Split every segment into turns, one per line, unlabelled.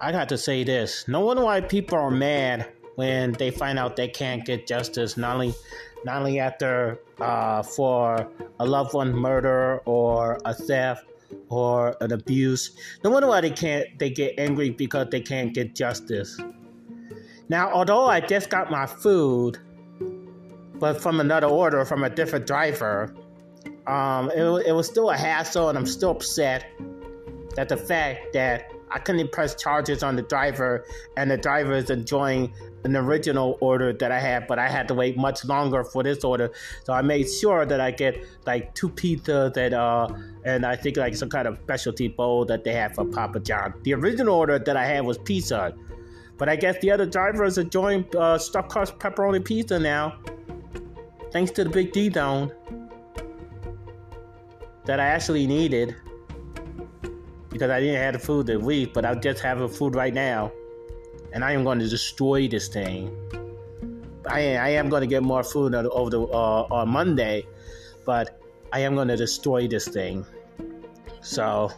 I got to say this. No wonder why people are mad when they find out they can't get justice, not only not only after uh, for a loved one murder or a theft or an abuse. No wonder why they can't they get angry because they can't get justice. Now, although I just got my food, but from another order from a different driver, um, it, it was still a hassle, and I'm still upset that the fact that I couldn't press charges on the driver, and the driver is enjoying an original order that I had, but I had to wait much longer for this order. So I made sure that I get like two pizzas that uh, and I think like some kind of specialty bowl that they have for Papa John. The original order that I had was pizza, but I guess the other driver is enjoying uh, stuffed crust pepperoni pizza now, thanks to the Big D Zone that I actually needed because I didn't have the food to week, but I just have the food right now, and I am going to destroy this thing. I, I am going to get more food over the uh, on Monday, but I am going to destroy this thing. So,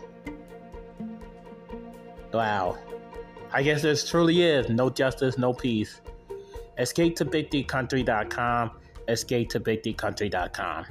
wow. I guess there truly is no justice, no peace. Escape to bigdcountry.com. Escape to bigdcountry.com.